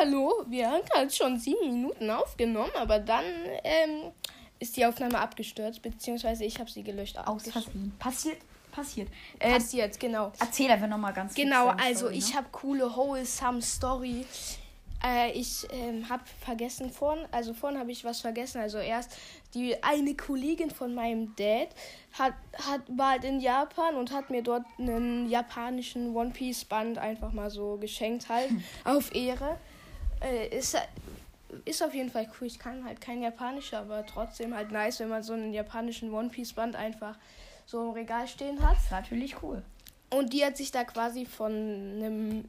hallo, wir haben gerade schon sieben Minuten aufgenommen, aber dann ähm, ist die Aufnahme abgestürzt, beziehungsweise ich habe sie gelöscht. Aus Versehen. Passiert, passiert. Äh, passiert, genau. Erzähl einfach nochmal ganz Genau, also Story, ich ne? habe coole, wholesome Story. Äh, ich ähm, habe vergessen vorhin, also vorhin habe ich was vergessen. Also erst die eine Kollegin von meinem Dad hat, hat war halt in Japan und hat mir dort einen japanischen One Piece Band einfach mal so geschenkt halt hm. auf Ehre. Äh, ist ist auf jeden Fall cool. Ich kann halt kein Japanisch, aber trotzdem halt nice, wenn man so einen japanischen One Piece Band einfach so im Regal stehen hat. Das ist natürlich cool. Und die hat sich da quasi von einem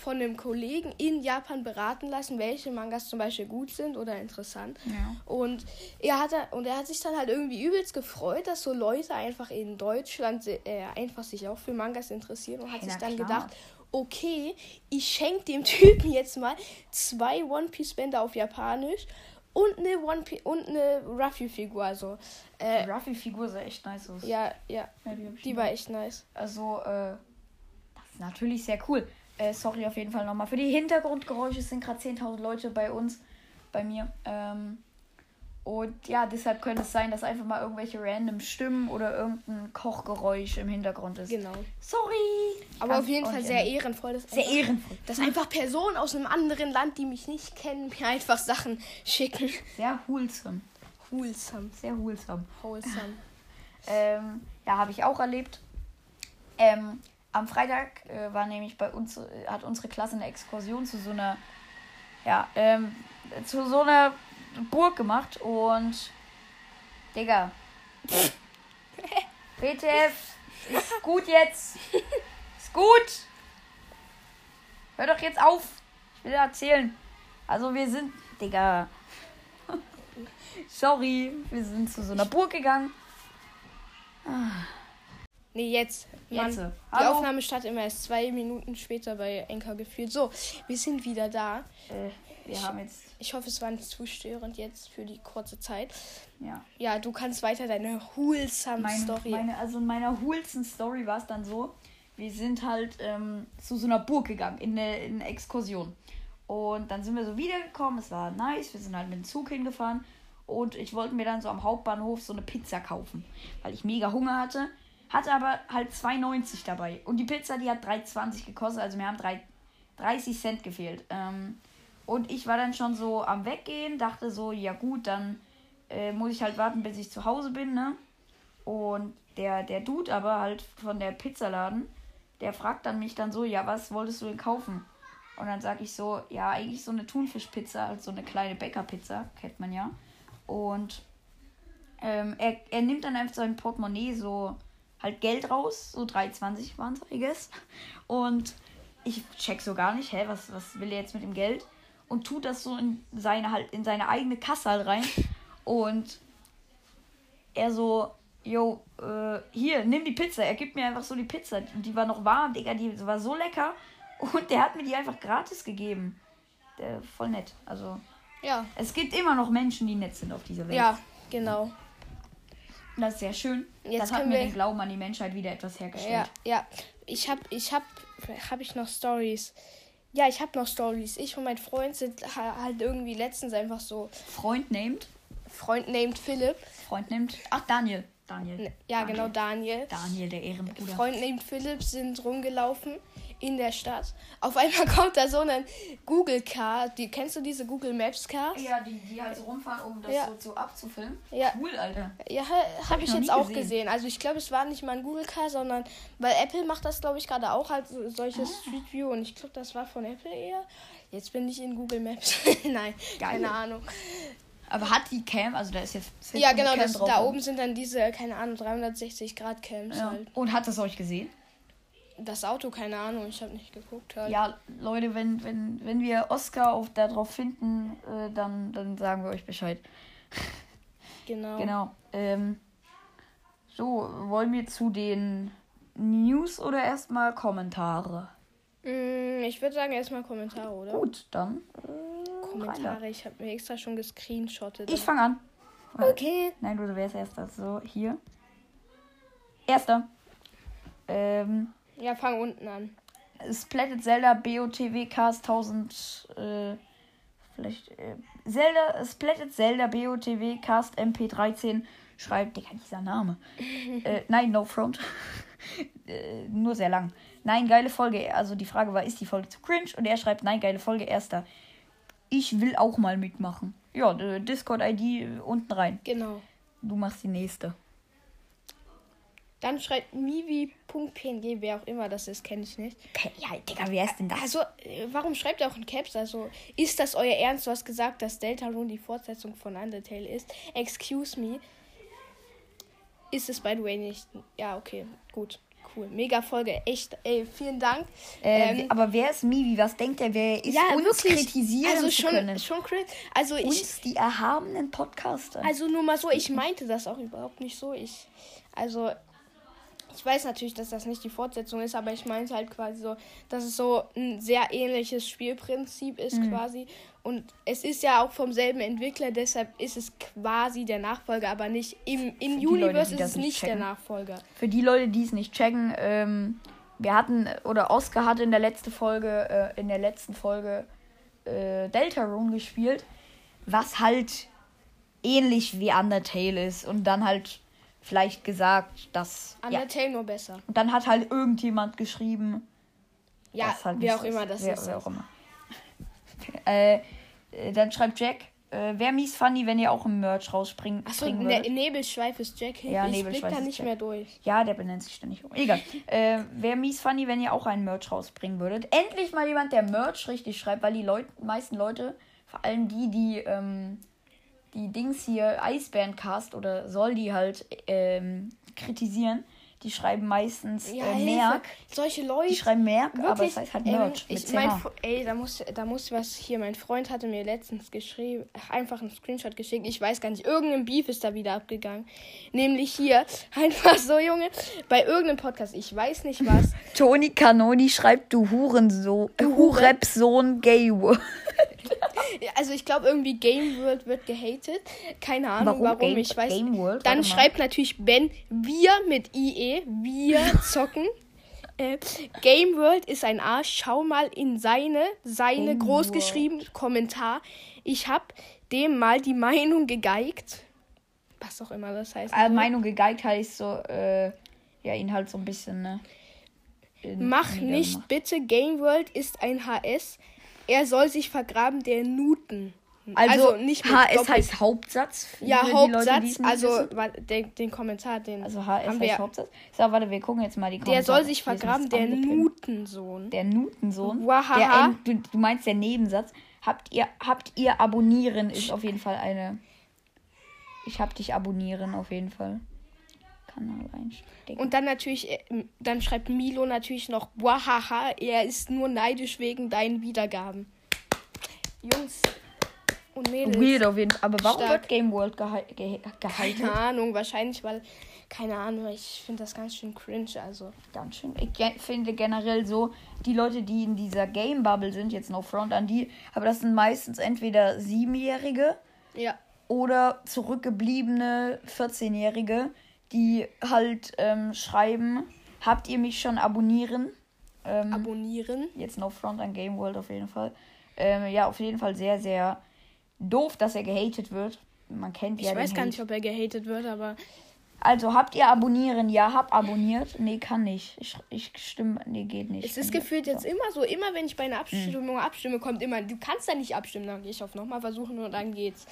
von einem Kollegen in Japan beraten lassen, welche Mangas zum Beispiel gut sind oder interessant. Ja. Und er hat und er hat sich dann halt irgendwie übelst gefreut, dass so Leute einfach in Deutschland äh, einfach sich auch für Mangas interessieren und hat ja, sich dann klar. gedacht, okay, ich schenke dem Typen jetzt mal zwei One Piece Bänder auf Japanisch und eine One Piece und eine Ruffy Figur also äh, Ruffy Figur sah echt nice aus. Ja, ja. ja die, die war echt nice. Also äh, das ist natürlich sehr cool. Äh, sorry auf jeden Fall nochmal für die Hintergrundgeräusche. Es sind gerade 10.000 Leute bei uns, bei mir. Ähm, und ja, deshalb könnte es sein, dass einfach mal irgendwelche random Stimmen oder irgendein Kochgeräusch im Hintergrund ist. Genau. Sorry. Aber auf jeden Fall sehr ehrenvoll. Dass sehr einfach, ehrenvoll. Dass einfach Personen aus einem anderen Land, die mich nicht kennen, mir einfach Sachen schicken. Sehr wholesome. Wholesome. Sehr wholesome. Wholesome. ähm, ja, habe ich auch erlebt. Ähm, am Freitag äh, war nämlich bei uns, äh, hat unsere Klasse eine Exkursion zu so einer, ja, ähm, zu so einer Burg gemacht und, Digga, BTF, ist gut jetzt, ist gut. Hör doch jetzt auf, ich will erzählen. Also wir sind, Digga, sorry, wir sind zu so einer Burg gegangen. Ah. Nee, jetzt. Mann, jetzt. Die Aufnahme startet immer erst zwei Minuten später bei Enker gefühlt. So, wir sind wieder da. Äh, wir ich, haben jetzt. Ich hoffe, es war nicht zu störend jetzt für die kurze Zeit. Ja. Ja, du kannst weiter deine wholesome meine, Story. Meine, also in meiner wholesome Story war es dann so, wir sind halt ähm, zu so einer Burg gegangen, in eine, in eine Exkursion. Und dann sind wir so wiedergekommen, es war nice, wir sind halt mit dem Zug hingefahren. Und ich wollte mir dann so am Hauptbahnhof so eine Pizza kaufen, weil ich mega Hunger hatte. Hatte aber halt 2,90 dabei. Und die Pizza, die hat 3,20 gekostet. Also mir haben 3, 30 Cent gefehlt. Ähm, und ich war dann schon so am Weggehen, dachte so, ja gut, dann äh, muss ich halt warten, bis ich zu Hause bin, ne? Und der, der Dude aber halt von der Pizzaladen, der fragt dann mich dann so, ja, was wolltest du denn kaufen? Und dann sag ich so, ja, eigentlich so eine Thunfischpizza, also so eine kleine Bäckerpizza, kennt man ja. Und ähm, er, er nimmt dann einfach sein Portemonnaie so halt Geld raus, so 3,20 waren es, I guess. Und ich check so gar nicht, hä, was, was will er jetzt mit dem Geld? Und tut das so in seine halt in seine eigene Kasse halt rein. Und er so, yo, äh, hier, nimm die Pizza. Er gibt mir einfach so die Pizza. Die war noch warm, Digga, die war so lecker. Und der hat mir die einfach gratis gegeben. Der, voll nett. Also. Ja. Es gibt immer noch Menschen, die nett sind auf dieser Welt. Ja, genau. Das ist sehr schön. Jetzt das hat mir den Glauben an die Menschheit wieder etwas hergestellt. Ja, ja. Ich habe, ich habe, habe ich noch Stories. Ja, ich habe noch Stories. Ich und mein Freund sind halt irgendwie letztens einfach so. Freund named? Freund named Philipp. Freund named. Ach, Daniel. Daniel. Ja, Daniel. genau, Daniel. Daniel, der Ehrenbruder. Freund named Philipp sind rumgelaufen in der Stadt. Auf einmal kommt da so ein Google Car. Die, kennst du diese Google Maps Cars? Ja, die, die halt so rumfahren, um das ja. so, so abzufilmen. Ja. Cool, Alter. Ja, habe hab ich, jetzt auch gesehen. gesehen. Also ich glaube, es war nicht mal ein Google Car, sondern weil Apple macht das, glaube ich, gerade auch halt so, solches ah. Street View und ich glaube, das war von Apple eher. Jetzt bin ich in Google Maps. Nein, Geil. keine Ahnung. Aber hat die Cam, also da ist jetzt. Ja, genau, das, da oben sind dann diese, keine Ahnung, 360 Grad Cams ja. halt. Und hat das euch gesehen? Das Auto, keine Ahnung, ich habe nicht geguckt. Halt. Ja, Leute, wenn, wenn, wenn wir Oscar auf darauf finden, äh, dann, dann sagen wir euch Bescheid. Genau. Genau. Ähm, so, wollen wir zu den News oder erstmal Kommentare? Mm, ich würde sagen erstmal Kommentare, oder? Gut, dann. Äh, Kommentare, ich habe mir extra schon gescreenshottet. Ich fange an. Okay. Nein, du, du wärst erster. So, hier. Erster. Ähm, ja, fang unten an. Splatted Zelda BOTW Cast 1000. Äh, vielleicht. Äh, Zelda, Splatted Zelda BOTW Cast MP13 schreibt. Digga, dieser Name. äh, nein, no front. äh, nur sehr lang. Nein, geile Folge. Also die Frage war, ist die Folge zu cringe? Und er schreibt, nein, geile Folge, erster. Ich will auch mal mitmachen. Ja, Discord-ID unten rein. Genau. Du machst die nächste. Dann schreibt mivi.png, wer auch immer das ist, kenne ich nicht. Ja, Digga, wer ist denn das? Also, äh, warum schreibt ihr auch in Caps? Also, ist das euer Ernst? Du hast gesagt, dass Deltarune die Fortsetzung von Undertale ist. Excuse me. Ist es, by the way, nicht. Ja, okay, gut. Cool. Mega Folge. Echt, ey, vielen Dank. Äh, ähm, aber wer ist Mivi? Was denkt er, wer ist ja, uns wirklich, kritisieren also schon, können? Schon. Also ich, uns, die erhabenen Podcaster. Also nur mal so, ich meinte das auch überhaupt nicht so. Ich, also ich weiß natürlich, dass das nicht die Fortsetzung ist, aber ich meinte halt quasi so, dass es so ein sehr ähnliches Spielprinzip ist mhm. quasi. Und es ist ja auch vom selben Entwickler, deshalb ist es quasi der Nachfolger, aber nicht im in Universe Leute, ist es nicht checken. der Nachfolger. Für die Leute, die es nicht checken, ähm, wir hatten, oder Oscar hatte in der letzten Folge, äh, in der letzten Folge äh, Deltarune gespielt, was halt ähnlich wie Undertale ist und dann halt vielleicht gesagt, dass. Undertale ja. nur besser. Und dann hat halt irgendjemand geschrieben. Ja, halt wer auch immer das wer, ist. Wer auch immer. äh, dann schreibt Jack, äh, wäre mies funny, wenn ihr auch im Merch rausspringen Achso, ne Nebelschweif ist Jack. Ja, ich Nebelschweif blick da nicht Jack. mehr durch. Ja, der benennt sich ständig um. Egal. äh, wäre mies funny, wenn ihr auch einen Merch rausbringen würdet. Endlich mal jemand, der Merch richtig schreibt, weil die Leut meisten Leute, vor allem die, die ähm, die Dings hier Eisbärencast oder soll die halt ähm, kritisieren. Die schreiben meistens ja, äh, Merk. Solche Leute. Die schreiben Merk, Wirklich? aber es heißt halt Merch. Ähm, ich mein, ey, da muss, da muss was hier. Mein Freund hatte mir letztens geschrieben, einfach einen Screenshot geschickt. Ich weiß gar nicht, irgendein Beef ist da wieder abgegangen. Nämlich hier, einfach so, Junge, bei irgendeinem Podcast, ich weiß nicht was. Toni Canoni schreibt, du Hurensohn, Hurepsohn Gay also ich glaube irgendwie Game World wird gehatet. Keine Ahnung warum, warum Game, ich weiß. Game World? Dann schreibt natürlich Ben, wir mit IE, wir zocken. äh, Game World ist ein Arsch. Schau mal in seine, seine großgeschrieben Kommentar. Ich habe dem mal die Meinung gegeigt. Was auch immer das heißt. Also Meinung gegeigt heißt so, äh, ja, ihn halt so ein bisschen, ne? Mach nicht gemacht. bitte, Game World ist ein HS. Er soll sich vergraben, der Newton. Also, also nicht HS Doppel heißt Hauptsatz. Ja, Hauptsatz. Leute, also den, den Kommentar, den also HS haben wir. Hauptsatz. So, warte, wir gucken jetzt mal die Kommentare. Der soll sich vergraben, der Newtonsohn. Der Newtonsohn. Der, du, du meinst der Nebensatz. Habt ihr, habt ihr abonnieren ist auf jeden Fall eine. Ich hab dich abonnieren auf jeden Fall. Kanal einstecken. Und dann natürlich, äh, dann schreibt Milo natürlich noch, wahaha, er ist nur neidisch wegen deinen Wiedergaben. Jungs und Mädels. Weird auf jeden Fall. Aber warum stark. wird Game World gehe ge gehalten? Keine Ahnung, wahrscheinlich, weil, keine Ahnung, ich finde das ganz schön cringe, also. Ganz schön. Ich finde generell so, die Leute, die in dieser Game Bubble sind, jetzt no front an die, aber das sind meistens entweder Siebenjährige. Ja. Oder zurückgebliebene 14-Jährige, die halt ähm, schreiben, habt ihr mich schon abonnieren? Ähm, abonnieren? Jetzt no front an Game World auf jeden Fall. Ähm, ja, auf jeden Fall sehr, sehr doof, dass er gehatet wird. Man kennt ich ja Ich weiß gar nicht, ob er gehatet wird, aber. Also, habt ihr abonnieren? Ja, hab abonniert. Nee, kann nicht. Ich, ich stimme. Nee, geht nicht. Es ist gefühlt jetzt immer so. Immer wenn ich bei einer Abstimmung mhm. abstimme, kommt immer. Du kannst da nicht abstimmen. Dann gehe ich auf nochmal versuchen und dann geht's.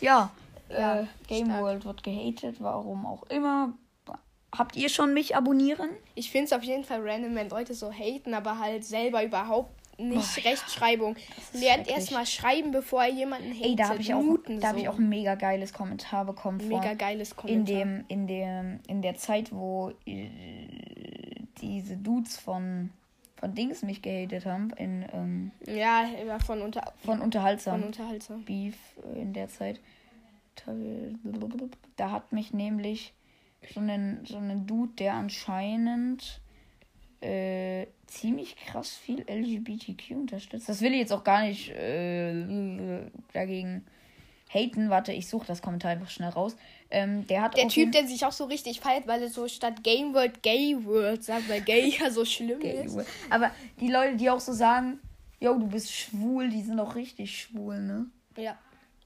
Ja, ja, äh, Game stark. World wird gehatet, warum auch immer. Habt ihr schon mich abonnieren? Ich finde es auf jeden Fall random, wenn Leute so haten, aber halt selber überhaupt nicht oh, Rechtschreibung. Ja, Lernt erstmal schreiben, bevor er jemanden hatet. Ey, da habe ich, auch, da hab ich auch ein mega geiles Kommentar bekommen. Mega von, geiles Kommentar. In, dem, in, dem, in der Zeit, wo äh, diese Dudes von, von Dings mich gehatet haben. In, ähm, ja, von, unter, von Unterhaltsam. Von Unterhaltsam. Beef in der Zeit. Da hat mich nämlich so einen, so einen Dude, der anscheinend äh, ziemlich krass viel LGBTQ unterstützt. Das will ich jetzt auch gar nicht äh, dagegen haten. Warte, ich suche das Kommentar einfach schnell raus. Ähm, der hat Der Typ, der sich auch so richtig feiert, weil er so statt Game World Gay World sagt, weil Gay ja so schlimm ist. Aber die Leute, die auch so sagen, yo, du bist schwul, die sind auch richtig schwul, ne? Ja.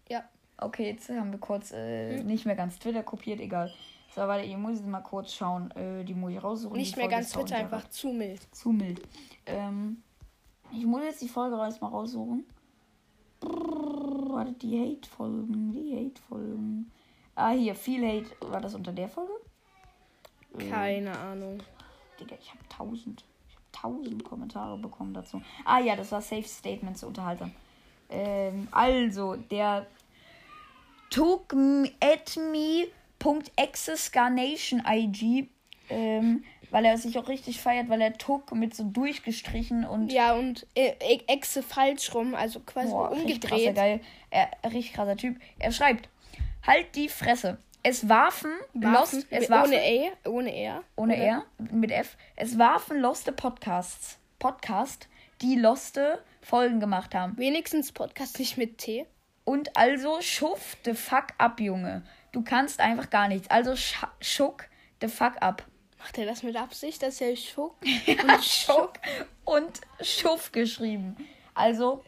Ja. Okay, jetzt haben wir kurz äh, nicht mehr ganz Twitter kopiert, egal. So, warte, ihr muss mal kurz schauen. Äh, die muss ich raussuchen. Nicht mehr Folge ganz Twitter, einfach zu mild. zu mild. Ähm, ich muss jetzt die Folge erstmal raussuchen. Brrr, warte, die Hate-Folgen, die Hate-Folgen. Ah, hier, viel Hate. War das unter der Folge? Keine Ahnung. Digga, ich habe tausend. Ich habe tausend Kommentare bekommen dazu. Ah ja, das war Safe Statements unterhaltsam. Ähm, also, der took me at me.accesscarnation.ig ähm, weil er sich auch richtig feiert, weil er took mit so durchgestrichen und Ja, und äh, äh, Echse falsch rum, also quasi Boah, richtig krasser, umgedreht. geil. Er, richtig krasser Typ. Er schreibt, halt die Fresse. Es warfen, Waffen, lost, es warfen, ohne E, ohne R. ohne Oder? R, mit F. Es warfen loste Podcasts, Podcast, die loste Folgen gemacht haben. Wenigstens Podcast nicht mit T. Und also schuff the fuck up, Junge. Du kannst einfach gar nichts. Also schuck the fuck up. Macht er das mit Absicht, dass er schuck? Und schuck und schuff geschrieben. Also,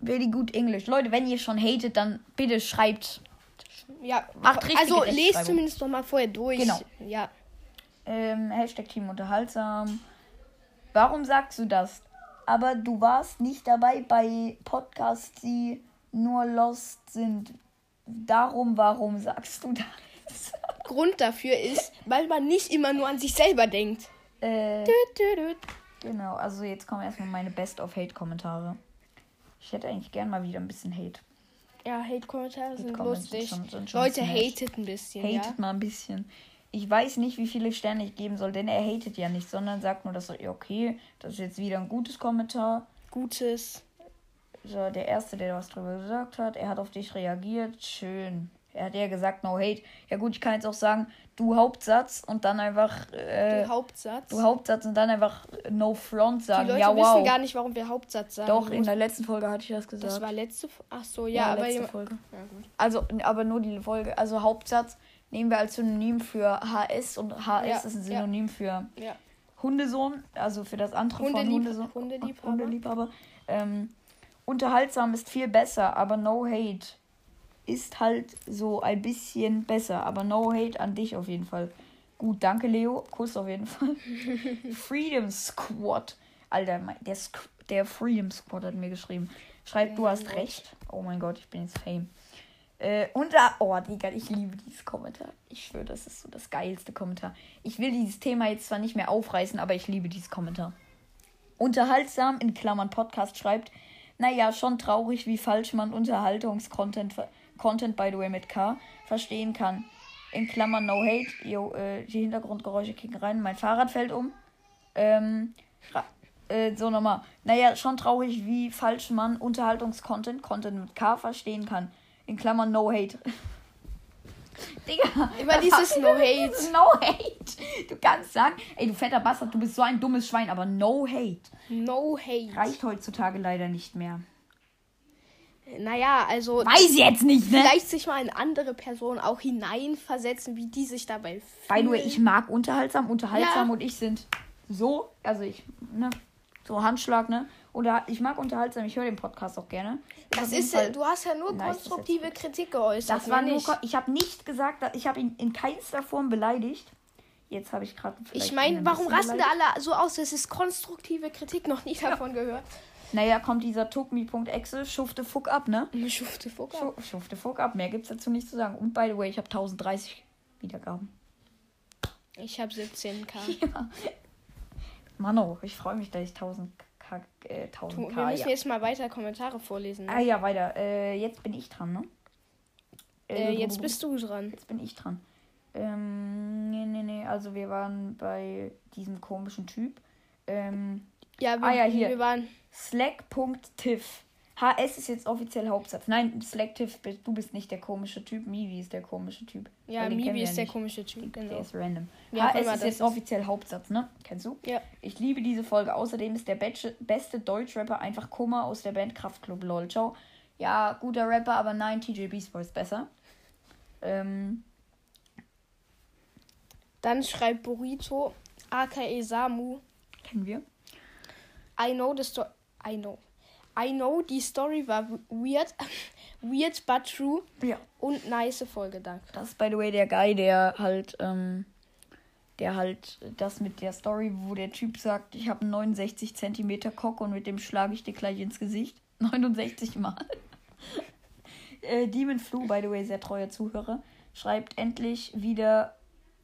very good English. Leute, wenn ihr schon hatet, dann bitte schreibt. Ja, Macht richtige also lest zumindest noch mal vorher durch. Genau. Ja. Ähm, Hashtag Team unterhaltsam. Warum sagst du das? Aber du warst nicht dabei bei Podcasts, die nur lost sind. Darum, warum sagst du das? Grund dafür ist, weil man nicht immer nur an sich selber denkt. Äh, Düt, düt, düt. genau, also jetzt kommen erstmal meine Best-of-Hate-Kommentare. Ich hätte eigentlich gern mal wieder ein bisschen Hate. Ja, Hate-Kommentare sind Hate-Comments lustig. sind sind Leute, hatet ein bisschen, Hatet ja. mal ein bisschen. Ich weiß nicht, wie viele Sterne ich geben soll, denn er hatet ja nicht, sondern sagt nur, dass er, okay, das ist jetzt wieder ein gutes Kommentar. Gutes. So, der Erste, der was drüber gesagt hat, er hat auf dich reagiert. Schön. Er hat ja gesagt, no hate. Ja gut, ich kann jetzt auch sagen, du Hauptsatz und dann einfach, äh, Der Hauptsatz. du Hauptsatz und dann einfach no front Die sagen. Leute ja, wissen wow. gar nicht, warum wir Hauptsatz sagen. Doch, in der letzten Folge hatte ich das gesagt. Das war letzte. Ach so, ja, aber letzte Folge. Ja. Also, aber nur die Folge. Also Hauptsatz nehmen wir als Synonym für HS und HS Ja, ist ein ja. Synonym für Ja. Hundesohn, also für das andere von Hundelieb- Hundesohn. Hundeliebhaber. Hundeliebhaber. Ähm, unterhaltsam ist viel besser, aber no hate ist halt so ein bisschen besser, aber no hate an dich auf jeden Fall. Gut, danke Leo, Kuss auf jeden Fall. Freedom Squad, Alter, der, der Freedom Squad hat mir geschrieben. Schreibt, du hast recht. Oh mein Gott, ich bin jetzt Fame. Äh, unter. Oh, Digga, ich liebe dieses Kommentar. Ich schwöre, das ist so das geilste Kommentar. Ich will dieses Thema jetzt zwar nicht mehr aufreißen, aber ich liebe dieses Kommentar. Unterhaltsam in Klammern Podcast schreibt, naja, schon traurig, wie falsch man Unterhaltungscontent, Content by the way mit K, verstehen kann. In Klammern no hate, yo, äh, die Hintergrundgeräusche kicken rein, mein Fahrrad fällt um. Ähm, äh, so nochmal. Naja, schon traurig, wie falsch man Unterhaltungscontent, Content mit K verstehen kann. In Klammern no hate. Digga. Immer dieses No Hate. No hate. Du kannst sagen, ey, du fetter Bastard, du bist so ein dummes Schwein, aber no hate. No Hate. Reicht heutzutage leider nicht mehr. Naja, also Weiß jetzt nicht, ne? vielleicht sich mal in andere Personen auch hineinversetzen, wie die sich dabei By fühlen. the way, ich mag unterhaltsam. Unterhaltsam Ja. und ich sind so, also ich, ne, so Handschlag, ne? Oder ich mag unterhaltsam, ich höre den Podcast auch gerne. das ist, Fall- du hast ja nur nice, konstruktive Kritik geäußert. Das war nur, nicht. ko- ich habe nicht gesagt, ich habe ihn in keinster Form beleidigt. Jetzt habe ich gerade Ich meine, warum rasten da alle so aus? Das ist konstruktive Kritik, noch nie davon gehört. Naja, kommt dieser Tookme.exe, schufte Fuck ab, ne? Schufte Fuck ab. Schu- Schufte Fuck ab, mehr gibt's dazu nicht zu sagen. Und by the way, ich habe 1030 Wiedergaben. Ich habe 17k. Mano, ich freue mich, dass ich 1000 K, äh, 1000 Wir K, müssen ja. jetzt mal weiter Kommentare vorlesen. Ne? Ah ja, weiter. Äh, jetzt bin ich dran, ne? äh, jetzt bist du dran. Jetzt bin ich dran. Ähm, nee, nee, nee. Also wir waren bei diesem komischen Typ. Ähm, Ja, wir, Ah ja, hier. wir waren. Slack.tiff. HS ist jetzt offiziell Hauptsatz. Nein, Slack.tiff, du bist nicht der komische Typ. Mivi ist der komische Typ. Ja, wir ist ja der komische Typ, Der genau. ist random. Auch HS ist jetzt ist. offiziell Hauptsatz, ne? Kennst du? Ja. Ich liebe diese Folge. Außerdem ist der beste Deutschrapper einfach Kummer aus der Band Kraftklub LOL. Ciao. Ja, guter Rapper, aber nein, TJ Beast Boy ist besser. Ähm, Dann schreibt Burrito, aka Samu, kennen wir. I know the story. I know. I know, die Story war weird, weird but true Ja. und nice Folge, danke. Das ist, by the way, der Guy, der halt, ähm, der halt das mit der Story, wo der Typ sagt, ich habe einen 69 Zentimeter Cock und mit dem schlage ich dir gleich ins Gesicht. 69 Mal. äh, Demon Flu, by the way, sehr treuer Zuhörer, schreibt endlich wieder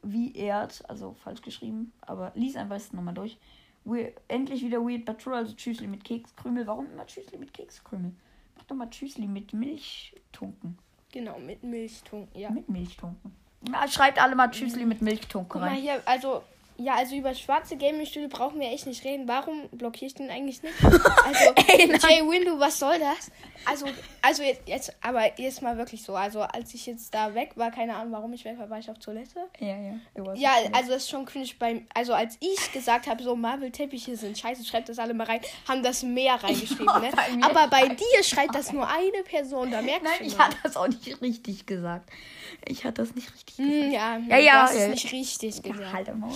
wie Erd, also falsch geschrieben, aber lies einfach nochmal durch. We endlich wieder Weird but True, also Tschüssli mit Kekskrümel. Warum immer Tschüssli mit Kekskrümel? Mach doch mal Tschüssli mit Milchtunken. Genau, mit Milchtunken, ja. Mit Milchtunken. Na, schreibt alle mal Tschüssli mit Milchtunken Guck mal rein. hier, also, ja, also über schwarze Gaming-Stühle brauchen wir echt nicht reden. Warum blockiere ich den eigentlich nicht? Also, Jay Windu, was soll das? Also, also jetzt, jetzt, aber jetzt mal wirklich so. Also, als ich jetzt da weg war, keine Ahnung, warum ich weg war, war ich auf Toilette. Ja, ja. Ja, also das ist schon cringe beim. Also als ich gesagt habe, so Marvel-Teppiche sind scheiße, schreibt das alle mal rein, haben das mehr reingeschrieben, Ja, ne? bei Aber bei dir schreibt das nur eine Person, da merkst Nein, du. ich mal. hatte das auch nicht richtig gesagt. Ich hatte das nicht richtig gesagt. Hm, ja, Ja, ja, du hast ja. nicht richtig gesagt. Halt im Maul.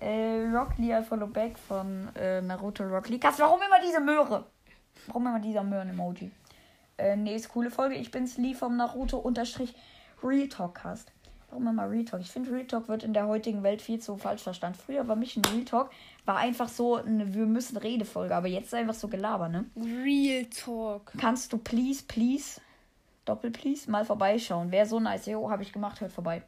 Äh, Rock Lee Follow Back von äh, Naruto Rock Lee. Kass, warum immer diese Möhre? Warum immer dieser Möhren-Emoji? Äh, nächste coole Folge. Ich bin's Lee vom Naruto unterstrich Real Talk Cast. Warum immer Real Talk? Ich finde, Real Talk wird in der heutigen Welt viel zu falsch verstanden. Früher war mich ein Real Talk, war einfach so eine Wir müssen Redefolge, aber jetzt ist einfach so Gelaber, ne? Real Talk. Kannst du please, please, Doppel please, mal vorbeischauen? Wäre so nice. Jo, habe ich gemacht, hört vorbei.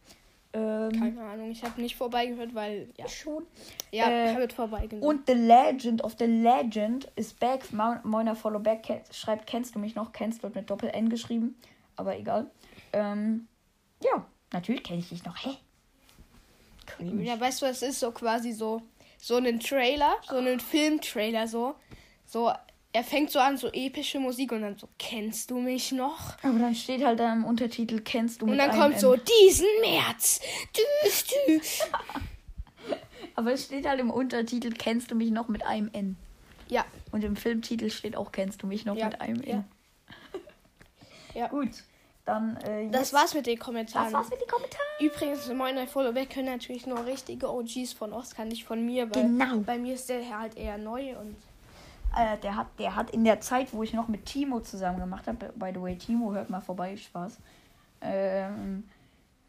Ähm, Keine Ahnung, ich habe nicht vorbeigehört, weil ja, schon. ja, Äh, hört vorbei genau. Und The Legend of the Legend ist back. Mo- Moiner Follow Back ke- schreibt, kennst du mich noch? Kennst wird mit Doppel N geschrieben. Aber egal. Ähm, ja, natürlich kenne ich dich noch. Hä? Cringe. Ja, weißt du, es ist so quasi so so einen Trailer, so einen Filmtrailer so. So er fängt so an so epische Musik und dann so kennst du mich noch? Aber dann steht halt da im Untertitel, kennst du Und mit dann kommt N. so diesen März. Dü, dü. Aber es steht halt im Untertitel, kennst du mich noch mit einem N. Ja, Und im Filmtitel steht auch, kennst du mich noch Ja, mit einem ja. N. Ja. Gut, dann äh, das war's mit den Das Kommentaren. war's mit den Kommentaren. Übrigens, meine Followback können natürlich nur richtige OGs von Oscar, nicht von mir, weil Genau. bei mir ist der halt eher neu und Äh, der hat, der hat in der Zeit, wo ich noch mit Timo zusammen gemacht habe, by the way, Timo, hört mal vorbei, Spaß. Ähm,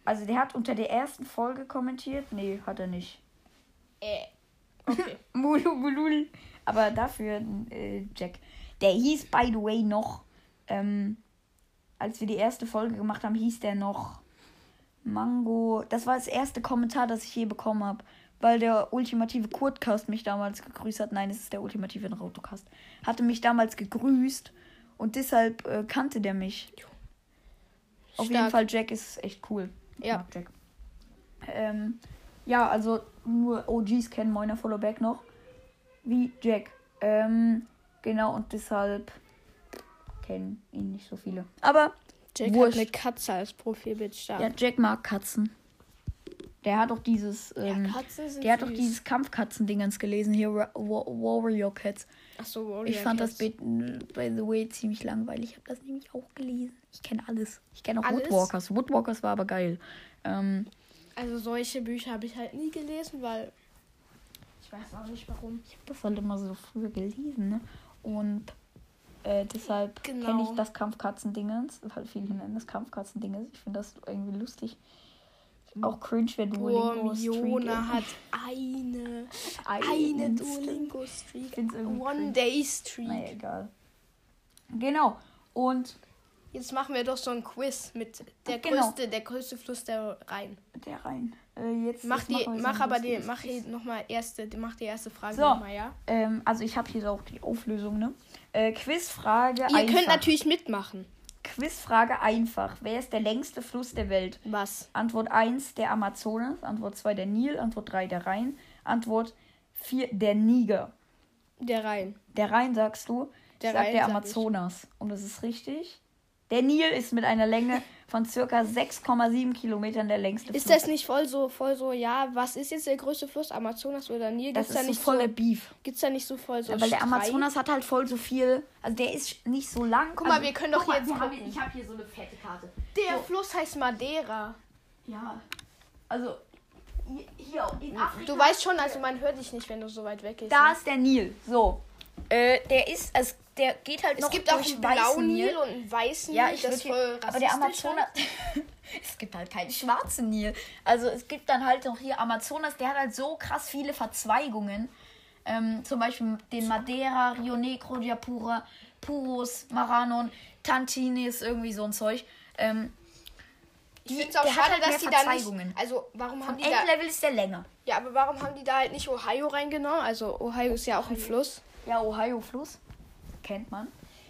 also der hat unter der ersten Folge kommentiert. Nee, hat er nicht. äh, okay. Mulu Mulul. Aber dafür äh, Jack. Der hieß, by the way, noch, ähm, als wir die erste Folge gemacht haben, hieß der noch Mango. Das war das erste Kommentar, das ich je bekommen habe. Weil der ultimative Kurtcast mich damals gegrüßt hat. Nein, es ist der ultimative Naruto-Cast. Hatte mich damals gegrüßt und deshalb äh, kannte der mich. Auf jeden Stark. Fall, Jack ist echt cool. Ich Ja. mag Jack. Ähm, ja, also nur OGs kennen Moiner Followback noch. Wie Jack. Ähm, genau, und deshalb kennen ihn nicht so viele. Aber Jack Wurscht. hat eine Katze als Profilbild stark. ja, Jack mag Katzen. Der hat auch dieses, ähm, Katzen sind der hat süß. dieses Kampfkatzen-Dingens gelesen, hier Wa- Wa- Warrior Cats. Ach so, Warrior Ich fand das, Cats. by by the way, ziemlich langweilig. Ich habe das nämlich auch gelesen. Ich kenne alles. Ich kenne auch Alles? Woodwalkers. Woodwalkers war aber geil. Ähm, Also solche Bücher habe ich halt nie gelesen, weil ich weiß auch nicht warum. ich habe das halt immer so früher gelesen, ne? Und äh, deshalb Genau. kenne ich das Kampfkatzen-Dingens. Halt viele nennen das Kampfkatzen-Dingens. Ich finde das irgendwie lustig. Auch cringe, wenn Duolingo Jona ist. hat eine, eine Einen Duolingo-Streak. One-Day-Streak. Naja, egal. Genau. Und Jetzt machen wir doch so ein Quiz mit der Genau. größte, der größte Fluss der Rhein. der rein. Äh, jetzt, Mach jetzt die, so mach aber die, lustiges mach hier nochmal erste, mach die erste Frage So. nochmal, ja? Ähm, also ich habe hier auch die Auflösung, ne? Äh, Quizfrage Ihr einfach. könnt natürlich mitmachen. Quizfrage einfach. Wer ist der längste Fluss der Welt? Was? Antwort 1 der Amazonas, Antwort 2 der Nil, Antwort 3 der Rhein, Antwort 4 der Niger. Der Rhein. Der Rhein sagst du, Der ich sag Rhein der. Amazonas. Und das ist richtig. Der Nil ist mit einer Länge von circa 6,7 Kilometern der längste Ist Fluss. das nicht voll so, voll so, ja, was ist jetzt der größte Fluss? Amazonas oder Nil? das Gibt's da ist nicht so voll der so, Beef. gibt's da nicht so voll so Ja, weil der Streit? Amazonas hat halt voll so viel. Also der ist nicht so lang. Guck mal, also, wir können doch mal, jetzt gucken. hier, Ich habe hier so eine fette Karte. Der So. Fluss heißt Madeira. Ja. Also hier- hier in Afrika. Du weißt schon, also man hört dich nicht, wenn du so weit weg bist. da ne? ist der Nil. So. Äh, der ist, also der geht halt Es noch gibt auch einen blauen Nil und einen weißen Ja, Nil. ich das ist voll aber der rassistisch Amazonas. halt. es gibt halt keinen schwarzen Nil. Also es gibt dann halt noch hier Amazonas, der hat halt so krass viele Verzweigungen. Ähm, zum Beispiel den Madeira, Rio Negro, Japura, Puros, Maranon, Tantinis, irgendwie so ein Zeug. Ähm, Ich finde es auch schade, halt dass die da nicht. Verzweigungen. Also, warum haben Am die da. Endlevel ist der länger. Ja, aber warum haben die da halt nicht Ohio reingenommen? Also, Ohio ist ja auch ein Fluss. Ja, Ohio-Fluss. Kennt man.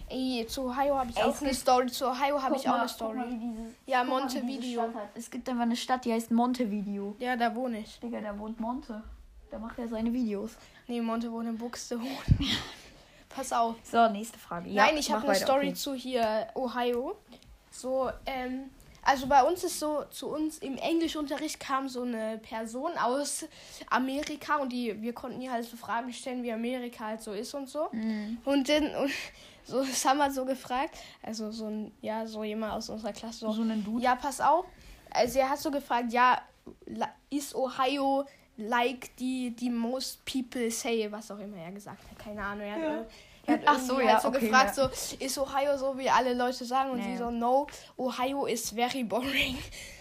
Ey, zu Ohio habe ich Ey, auch eine Story. Zu Ohio habe ich auch mal, eine guck Story. mal, Ja, Montevideo. Es gibt einfach eine Stadt, die heißt Montevideo. Ja, da wohne ich. Digga, da wohnt Monte. Da macht er seine Videos. Nee, Monte wohnt in Buxtehude. Pass auf. So, nächste Frage. Ja, Nein, ich habe eine weiter, Story okay. zu hier Ohio. So, ähm, also bei uns ist so, zu uns im Englischunterricht kam so eine Person aus Amerika und die, wir konnten ihr halt so Fragen stellen, wie Amerika halt so ist und so. Mhm. Und dann, und so, das haben wir so gefragt, also so ein, ja, so jemand aus unserer Klasse so, So einen Dude? ja, pass auf. Also er hat so gefragt, ja, ist Ohio like die, die most people say, was auch immer er gesagt hat, keine Ahnung. Er Ja. äh, hat Ach so, ja, halt so okay, gefragt, ja. so, ist Ohio so, wie alle Leute sagen? Und Ja, sie so, no, Ohio is very boring.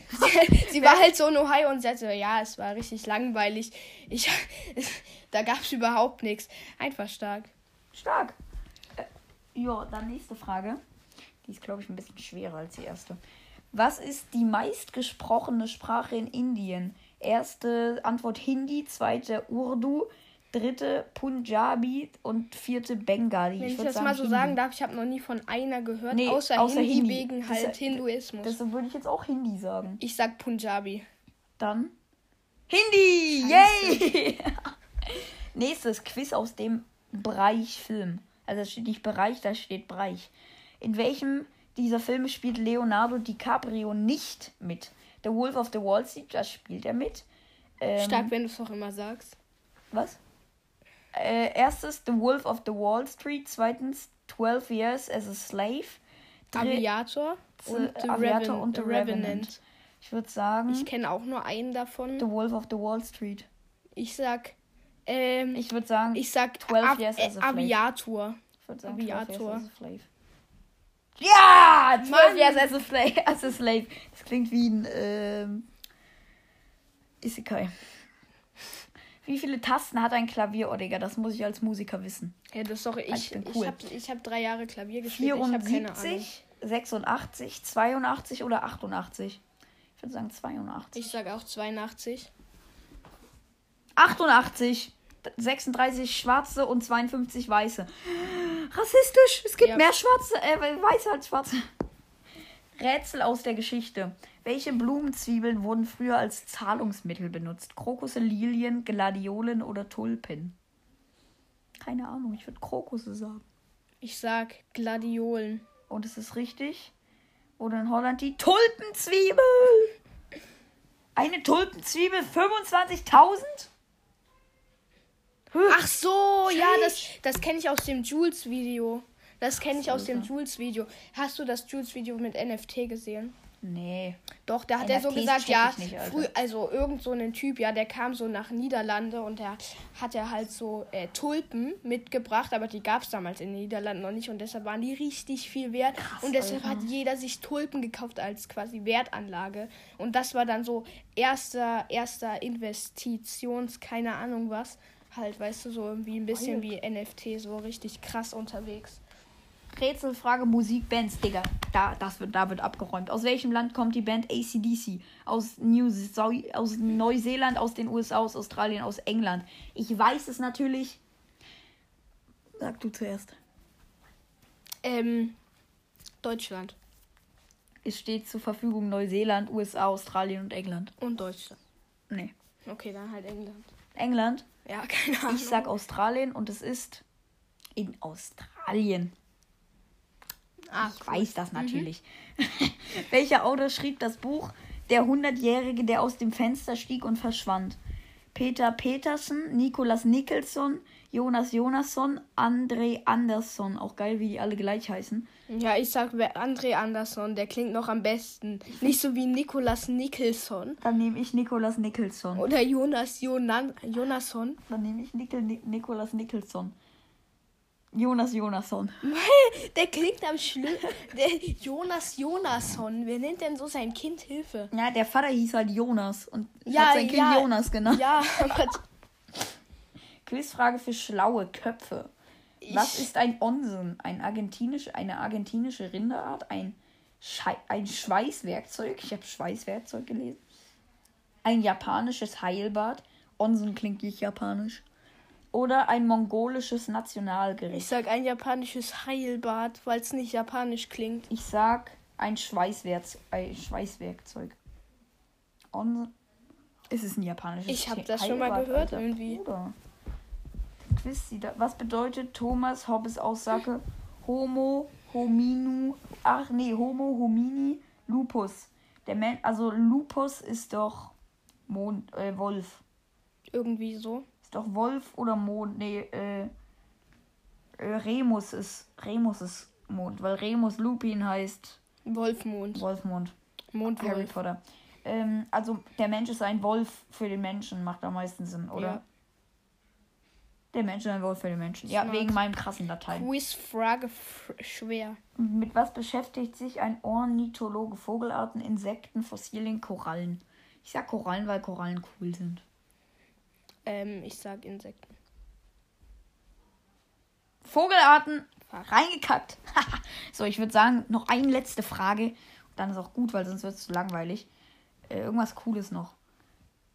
sie, sie war halt so in Ohio und hat so, ja, es war richtig langweilig. Ich, da gab es überhaupt nichts. Einfach stark. Stark. Äh, ja, dann nächste Frage. Die ist, glaube ich, ein bisschen schwerer als die erste. Was ist die meistgesprochene Sprache in Indien? Erste Antwort Hindi, zweite Urdu, dritte Punjabi und vierte Bengali. Wenn ich, würd das mal so Hindi. sagen darf, ich habe noch nie von einer gehört, Nee, außer, außer Hindi, Hindi. wegen Das- halt Hinduismus. Deshalb würde ich jetzt auch Hindi sagen. ich sag Punjabi. Dann Hindi! Yay! Nächstes Quiz aus dem Bereich Film. Also es steht nicht Bereich, da steht Bereich. In welchem dieser Filme spielt Leonardo DiCaprio nicht mit? The Wolf of the Wall Street, da spielt er mit. Ähm, Stark, wenn du es auch immer sagst. Was? Äh, erstes The Wolf of the Wall Street, zweitens 12 Years as a Slave. Aviator und The, Aviator Reven und The Revenant. Revenant. Ich würde sagen Ich kenne auch nur einen davon. The Wolf of the Wall Street. Ich sag, ähm, ich, Ich würde sagen sag 12 Av Years as a Slave. Aviator. Ich würde sagen, Aviator. 12 years as a slave. Ja! 12 Mann! years as a, slave, as a slave. Das klingt wie ein ähm, Isekai. Wie viele Tasten hat ein Klavier? Digga, das muss ich als Musiker wissen. Ja, das ist doch, ich, Ah, ich bin ich cool. habe ich hab drei Jahre Klavier gespielt. Ich habe keine Ahnung. 74, 86, 82 oder 88? Ich würde sagen 82. Ich sag auch 82. 88. 36 schwarze und 52 weiße. Rassistisch. Es gibt Ja. mehr schwarze, äh, weiße als schwarze. Rätsel aus der Geschichte. Welche Blumenzwiebeln wurden früher als Zahlungsmittel benutzt? Krokusse, Lilien, Gladiolen oder Tulpen? Keine Ahnung, ich würde Krokusse sagen. Ich sag Gladiolen. Und es ist richtig. Oder in Holland die Tulpenzwiebel. Eine Tulpenzwiebel 25.000? Ach so, ja, das, das kenne ich aus dem Jules-Video. Das kenne ich aus dem Alter. Jules-Video. Hast du das Jules-Video mit NFT gesehen? Nee. Doch, da hat er so NFTs gesagt, ja, ich nicht, Alter. früh, also irgend so ein Typ, ja, der kam so nach Niederlande und der hat er halt so äh, Tulpen mitgebracht, aber die gab es damals in den Niederlanden noch nicht und deshalb waren die richtig viel wert und deshalb Alter. hat jeder sich Tulpen gekauft als quasi Wertanlage und das war dann so erster erster Investitions keine Ahnung was halt, weißt du, so irgendwie ein bisschen wie NFT so richtig krass unterwegs. Rätselfrage Musikbands, Digga. Da, das wird, da wird abgeräumt. Aus welchem Land kommt die Band ACDC? Aus, New aus Neuseeland, aus den USA, aus Australien, aus England. Ich weiß es natürlich. Sag du zuerst. Ähm Deutschland Es steht zur Verfügung Neuseeland, USA, Australien und England. und Deutschland. Nee. Okay, dann halt England. England? Ja, keine Ahnung. Ich sag Australien und es ist in Australien. Ah, ich cool. weiß das natürlich. Welcher Autor schrieb das Buch Der Hundertjährige, der aus dem Fenster stieg und verschwand? Peter Petersen, Nikolas Nicholson, Jonas Jonasson, André Andersson. Auch geil, wie die alle gleich heißen. Ja, ich sag André Andersson, der klingt noch am besten. Nicht so wie Nikolas Nicholson Dann nehme ich Nikolas Nicholson. oder Jonas Jonan Jonasson. Dann nehme ich Nikolas Nicholson. Jonas Jonasson. Der klingt am schlimmsten. Jonas Jonasson. Wer nennt denn so sein Kind Hilfe? Ja, der Vater hieß halt Jonas und Ja, hat sein Kind ja. Jonas genannt. Ja, aber Quizfrage für schlaue Köpfe. Was Ich- ist ein Onsen? Ein argentinische, eine argentinische Rinderart? Ein, Schei ein Schweißwerkzeug? Ich habe Schweißwerkzeug gelesen. Ein japanisches Heilbad? Onsen klingt nicht japanisch. Oder ein mongolisches ich Nationalgericht? sag ein japanisches Heilbad, weil es nicht japanisch klingt. Ich sag ein Schweißwerkzeug. Ein Schweißwerkzeug. Onsen. Ist es ein japanisches Ich hab He- das schon mal Heilbad, gehört Alter? irgendwie. Bruder. Quiz, sie da- was bedeutet Thomas Hobbes Aussage Homo hominu, ach nee, Homo homini lupus. Der Men also Lupus ist doch Mond, äh, Wolf. Irgendwie so. Ist doch Wolf oder Mond, nee, äh, äh, Remus ist, Remus ist Mond, weil Remus Lupin heißt Wolfmond. Wolfmond. Harry Mondwolf. Potter. Ähm, also der Mensch ist ein Wolf für den Menschen, macht am meisten Sinn, oder? Ja. Der Mensch ist ein Wolf für den Menschen. Ja, Smart. wegen meinem krassen Latein. Quizfrage schwer. Mit was beschäftigt sich ein Ornithologe? Vogelarten, Insekten, Fossilien, Korallen. Ich sag Korallen, weil Korallen cool sind. Ähm, ich sag Insekten. Vogelarten, reingekackt. so, ich würde sagen, noch eine letzte Frage. Dann ist auch gut, weil sonst wird es zu langweilig. Äh, irgendwas Cooles noch.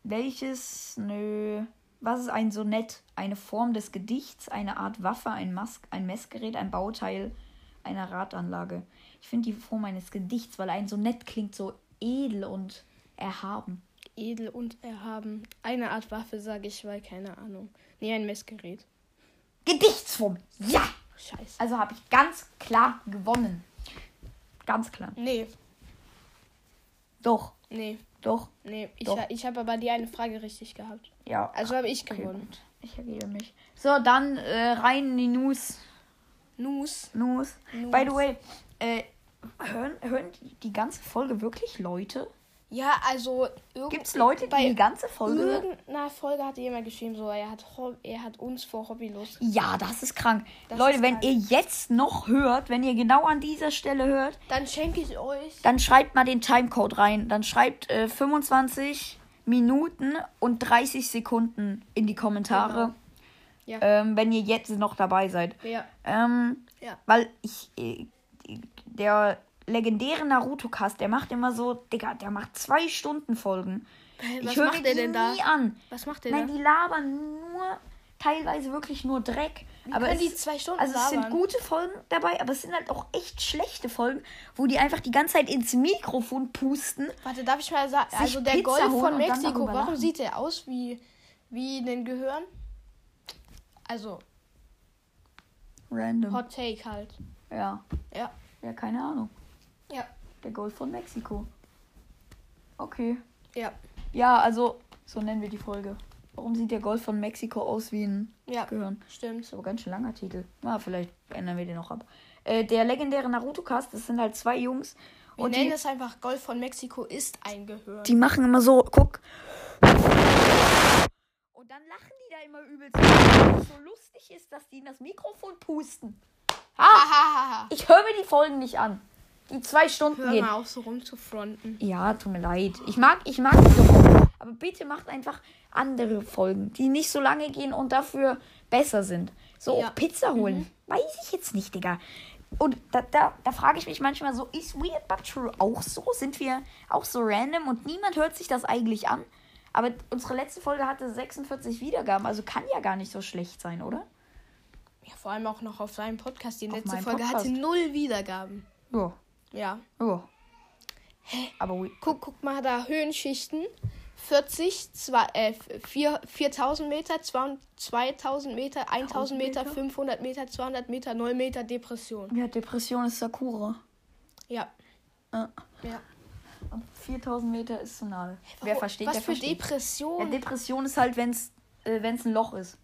Welches, nö. Was ist ein Sonett? Eine Form des Gedichts, eine Art Waffe, ein, Mas ein Messgerät, ein Bauteil einer Radanlage. Ich finde die Form eines Gedichts, weil ein Sonett klingt so edel und erhaben. Edel und erhaben. Eine Art Waffe, sage ich, weil keine Ahnung. Nee, ein Messgerät. Gedichtsform! Ja! Scheiße. Also habe ich ganz klar gewonnen. Ganz klar. Nee, Doch, nee, doch, nee. Ich, Doch. ich habe aber die eine Frage richtig gehabt. ja. Also habe ich Okay, gewonnen. gut. Ich ergebe mich. So, dann äh, rein in die News. News. News. News. By the way, äh, hören, hören die ganze Folge wirklich Leute? Ja, also Gibt es Leute, die bei die ganze Folge hören? irgendeiner Folge hat jemand geschrieben, so er hat er hat uns vor hobbylos. Ja, das ist krank. Das Leute, ist wenn krank. ihr jetzt noch hört, wenn ihr genau an dieser Stelle hört, Dann schenke ich euch. dann schreibt mal den Timecode rein. Dann schreibt äh, 25 Minuten und 30 Sekunden in die Kommentare, Genau. Ja. ähm, wenn ihr jetzt noch dabei seid. Ja. Ähm, Ja. Weil ich, äh, der legendäre Naruto-Cast, der macht immer so, Digga, der macht zwei Stunden Folgen. Was ich höre macht mir der die denn da? nie an. Was macht der Nein, da? die labern nur, teilweise wirklich nur Dreck. aber können es, die zwei Stunden Also es sind gute Folgen dabei, aber es sind halt auch echt schlechte Folgen, wo die einfach die ganze Zeit ins Mikrofon pusten. Warte, darf ich mal sagen, also der Pizza Golf von Mexiko, warum lachen. sieht der aus wie wie ein Gehirn? Also Random. Hot Take halt. Ja. Ja. Ja, keine Ahnung. Der Golf von Mexiko. Okay. Ja. Ja, also, so nennen wir die Folge. Warum sieht der Golf von Mexiko aus wie ein Ja. Gehirn? Stimmt. Ist aber ganz schön langer Titel. Na, vielleicht ändern wir den noch ab. Äh, der legendäre Naruto-Cast, das sind halt zwei Jungs. Wir Und nennen die, es einfach Golf von Mexiko ist ein Gehirn. die machen immer so, guck. Und dann lachen die da immer übelst. Weil es so lustig ist, dass die in das Mikrofon pusten. Ah, ich höre mir die Folgen nicht an. Die zwei Stunden Hör gehen. mal auf, so rumzufronten. Ja, tut mir leid. Ich mag, ich mag Folgen. Aber bitte macht einfach andere Folgen, die nicht so lange gehen und dafür besser sind. So Ja. auch Pizza holen. Weiß ich jetzt nicht, Digga. Und da, da, da frage ich mich manchmal so, ist Weird But True auch so? Sind wir auch so random und niemand hört sich das eigentlich an? Aber unsere letzte Folge hatte 46 Wiedergaben, also kann ja gar nicht so schlecht sein, oder? Ja, vor allem auch noch auf seinem Podcast. Die Auf letzte Folge Podcast. hatte null Wiedergaben. Ja. Ja. Ja. Aber we Guck, guck mal da, Höhenschichten. 40, zwei, äh, 4, 4000 Meter, 2000 Meter, 1000 Meter, Meter? 500 Meter, 200 Meter, 0 Meter Depression. Ja, Depression ist Sakura. Ja. Ja. ja. Und 4000 Meter ist Tsunade. Wer versteht, Was der für versteht. Ja, Depression? Depression ist halt, wenn es äh, wenn's ein Loch ist.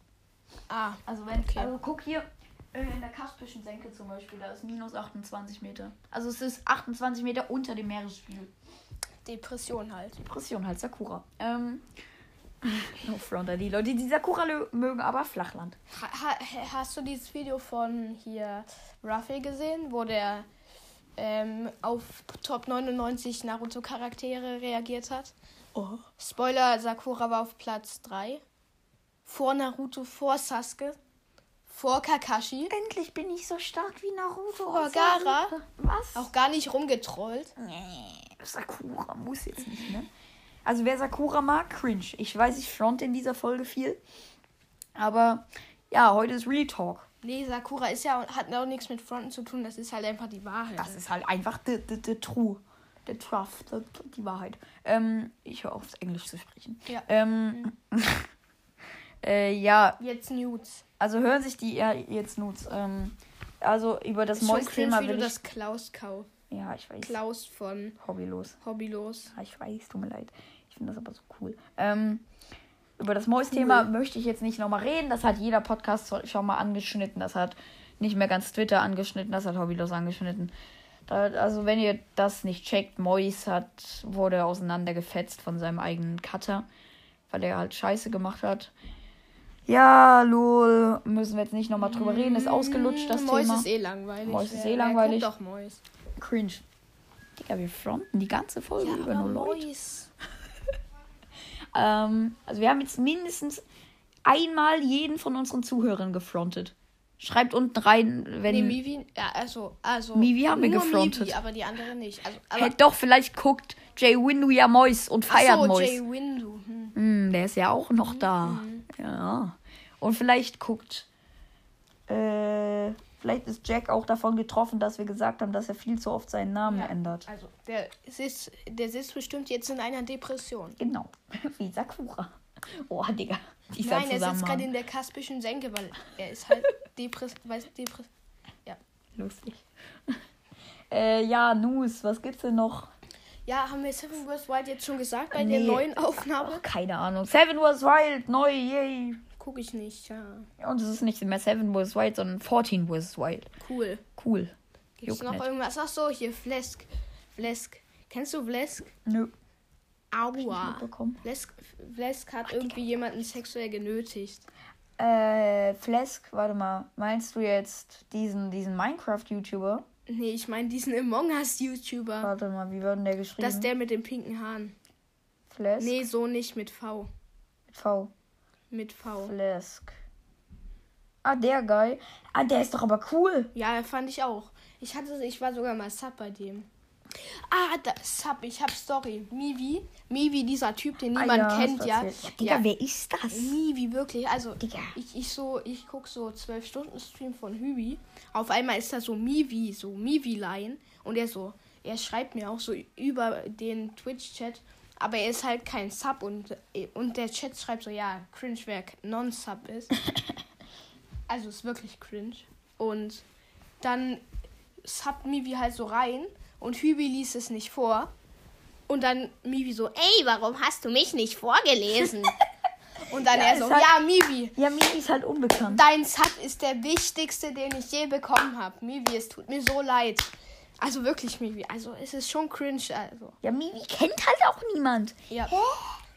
ah, Also wenn, Okay. also guck hier in der Kaspischen Senke zum Beispiel, da ist minus 28 Meter. Also es ist 28 Meter unter dem Meeresspiegel. Depression halt. Depression halt Sakura. Ähm, no front an die Leute, die Sakura mögen, aber Flachland. Ha, ha, hast du dieses Video von hier Ruffy gesehen, wo der ähm, auf Top 99 Naruto-Charaktere reagiert hat? Oh. Spoiler, Sakura war auf Platz 3. Vor Naruto, vor Sasuke, vor Kakashi. Endlich bin ich so stark wie Naruto. Vor. Sasuke. Was? Auch gar nicht rumgetrollt. Nee, Sakura muss jetzt nicht, ne? Also wer Sakura mag, cringe. Ich weiß, ich front in dieser Folge viel. Aber ja, heute ist Real Talk. Nee, Sakura ist ja hat auch nichts mit Fronten zu tun, das ist halt einfach die Wahrheit. Das ist halt einfach the, the, the true. The truth, the, die Wahrheit. Ähm, ich höre auf, Englisch zu sprechen. Ja. Ähm, äh, ja, Jetzt Nudes. Also hören sich die ja jetzt Nuts. Ähm, also über das du will ich... das Klaus kauf. Ja, ich weiß. Klaus von Hobbylos. Hobbylos. Ja, ich weiß, tut mir leid. Ich finde das aber so cool. Ähm, über das Mäus-Thema Cool. möchte ich jetzt nicht nochmal reden. Das hat jeder Podcast schon mal angeschnitten. Das hat nicht mehr ganz Twitter angeschnitten. Das hat Hobbylos angeschnitten. Da, also, wenn ihr das nicht checkt, Mois hat, wurde auseinandergefetzt von seinem eigenen Cutter, weil er halt Scheiße gemacht hat. Ja, lol. Müssen wir jetzt nicht nochmal drüber reden. Ist ausgelutscht, das Mäus Thema. ist eh langweilig. Mäus ist eh langweilig. doch Mäus. Cringe. Digga, wir fronten die ganze Folge über nur Leute. Ähm, also wir haben jetzt mindestens einmal jeden von unseren Zuhörern gefrontet. Schreibt unten rein, wenn. Nee, Mivi, ja, also, also. Mivi haben wir gefrontet. Mivi, aber die andere nicht. Also, aber, Hey, doch, vielleicht guckt Jay Windu ja Mois und Ach feiert so, Mois. Jay Windu. Hm. Hm, der ist ja auch noch da. Ja. Und vielleicht guckt. Äh, vielleicht ist Jack auch davon getroffen, dass wir gesagt haben, dass er viel zu oft seinen Namen Ja. ändert. Also, der sitzt, der sitzt bestimmt jetzt in einer Depression. Genau. Wie Sakura. Oh, Digga. Dieser Nein, er sitzt gerade in der Kaspischen Senke, weil er ist halt Depress... Weiß, Depress Lustig. äh, ja, Nus, was gibt's denn noch? Ja, haben wir Seven West Wild jetzt schon gesagt bei Nee. der neuen Aufnahme? Ach, keine Ahnung. Seven was wild, neu, yay. Gucke ich nicht, ja. Und es ist nicht mehr Seven was wild, sondern 14 was wild. Cool. Cool. Gibt's Juckt noch nicht. irgendwas? Ach so, hier, Vlesk. Vlesk. Kennst du Vlesk? Nö. Aua. Vlesk, Vlesk hat irgendwie jemanden sexuell genötigt. Äh, Flesk, warte mal. Meinst du jetzt diesen, diesen Minecraft-YouTuber? Nee, ich meine diesen Among Us-YouTuber. Warte mal, wie wird denn der geschrieben? Das ist der mit den pinken Haaren. Flesk? Nee, so nicht mit V. Mit V. Mit V. Flesk. Ah, der Guy. Ah, der ist doch aber cool. Ja, fand ich auch. Ich hatte, ich war sogar mal Sub bei dem. Ah, da, Sub, ich hab Story. Mivi. Mivi, dieser Typ, den Ah, niemand ja, hast kennt, ja. ja. Digga, ja. wer ist das? Mivi, wirklich. Also, Digga. ich, ich so, ich guck so 12-Stunden-Stream von Hübi. Auf einmal ist da so Mivi, so Mivi-Line. Und er so, er schreibt mir auch so über den Twitch-Chat. Aber er ist halt kein Sub und, und der Chat schreibt so, ja, cringe, wer non-Sub ist. also ist wirklich cringe. Und dann subbt Mivi halt so rein und Hübi liest es nicht vor. Und dann Mivi so, ey, warum hast du mich nicht vorgelesen? Und dann Ja, er so, halt- ja, Mivi, Ja, Mimi ist halt unbekannt. dein Sub ist der wichtigste, den ich je bekommen habe. Mivi, es tut mir so leid. Also wirklich, Mivi, also es ist schon cringe. Also, Ja, Mimi kennt halt auch niemand. ja.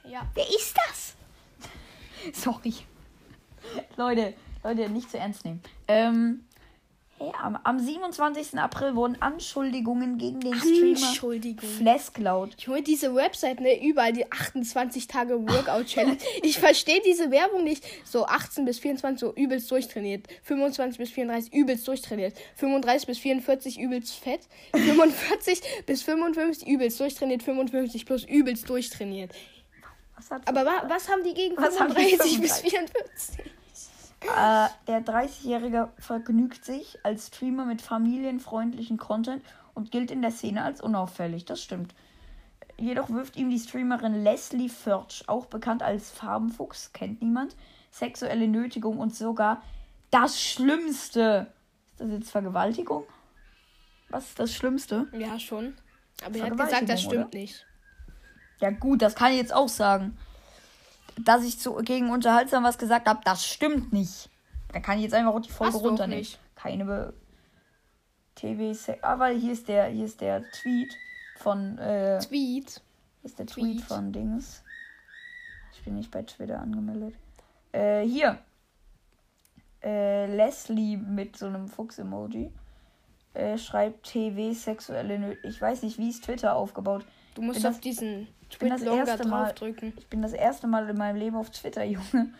Ja. Wer ist das? Sorry. Leute, Leute, nicht zu ernst nehmen. Ähm, hey, am, am 27. April wurden Anschuldigungen gegen den Streamer. Flesk laut. Ich hole diese Website, ne, überall die 28 Tage Workout Challenge. Ich verstehe diese Werbung nicht. So 18 bis 24 so übelst durchtrainiert. 25 bis 34 übelst durchtrainiert. 35 bis 44 übelst fett. 45 bis 55 übelst durchtrainiert. 55 plus übelst durchtrainiert. Was hat Aber wa was haben die gegen Was haben die 35 bis 35? 44? Äh, der 30-Jährige vergnügt sich als Streamer mit familienfreundlichen Content und gilt in der Szene als unauffällig. Das stimmt. Jedoch wirft ihm die Streamerin Leslie Furch, auch bekannt als Farbenfuchs, kennt niemand, sexuelle Nötigung und sogar das Schlimmste. Ist das jetzt Vergewaltigung? Was ist das Schlimmste? Ja, schon. Aber er hat gesagt, das stimmt oder? nicht. Ja gut, das kann ich jetzt auch sagen. Dass ich zu, gegen unterhaltsam was gesagt habe, das stimmt nicht. Da kann ich jetzt einfach auch die Folge Hast runternehmen. nicht. Keine Be TV. Ah, weil hier ist der, hier ist der Tweet von äh, Tweet. Hier ist der Tweet, Tweet. von Dings. Ich bin nicht bei Twitter angemeldet. Äh, hier. Äh, Leslie mit so einem Fuchs-Emoji. Äh, schreibt TV sexuelle Nö Ich weiß nicht, wie ist Twitter aufgebaut. Du musst auf das- diesen bin das erste Mal-. Ich bin das erste Mal in meinem Leben auf Twitter, Junge.